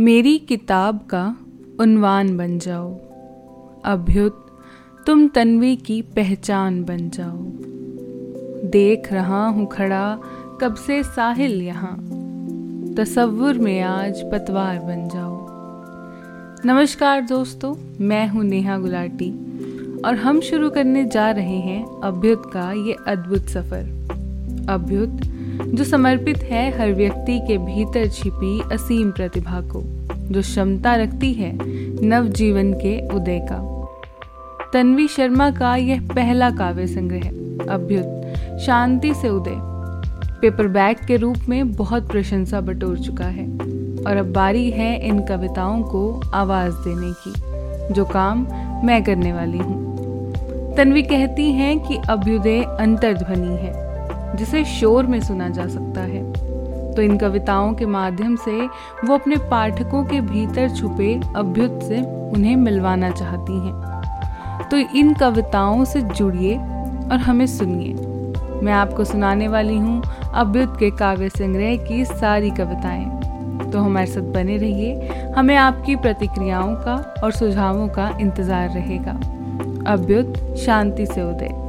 मेरी किताब का उन्वान बन जाओ। अभ्युत, तुम तन्वी की पहचान बन जाओ। देख रहा हूँ खड़ा, कब से साहिल यहाँ। तसव्वुर में आज पतवार बन जाओ। नमस्कार दोस्तों, मैं हूँ नेहा गुलाटी और हम शुरू करने जा रहे हैं अभ्युत का ये अद्भुत सफ़र। अभ्युत जो समर्पित है हर व्यक्ति के भीतर छिपी असीम प्रतिभा को, जो क्षमता रखती है नव जीवन के उदय का। तन्वी शर्मा का यह पहला काव्य संग्रह, अभ्युत, शांति से उदय। पेपरबैक के रूप में बहुत प्रशंसा बटोर चुका है, और अब बारी है इन कविताओं को आवाज़ देने की, जो काम मैं करने वाली हूँ। तन्वी कहती हैं कि अभ्युदय अंतर्ध्वनि है। जिसे शोर में सुना जा सकता है। तो इन कविताओं के माध्यम से वो अपने पाठकों के भीतर छुपे अभ्युत से उन्हें मिलवाना चाहती हैं। तो इन कविताओं से जुड़िए और हमें सुनिए। मैं आपको सुनाने वाली हूँ अभ्युत के काव्य संग्रह की सारी कविताएँ। तो हमारे साथ बने रहिए। हमें आपकी प्रतिक्रियाओं का और सुझावों का इंतज़ार रहेगा। अभ्युत, शांति से उदय।